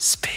Speed.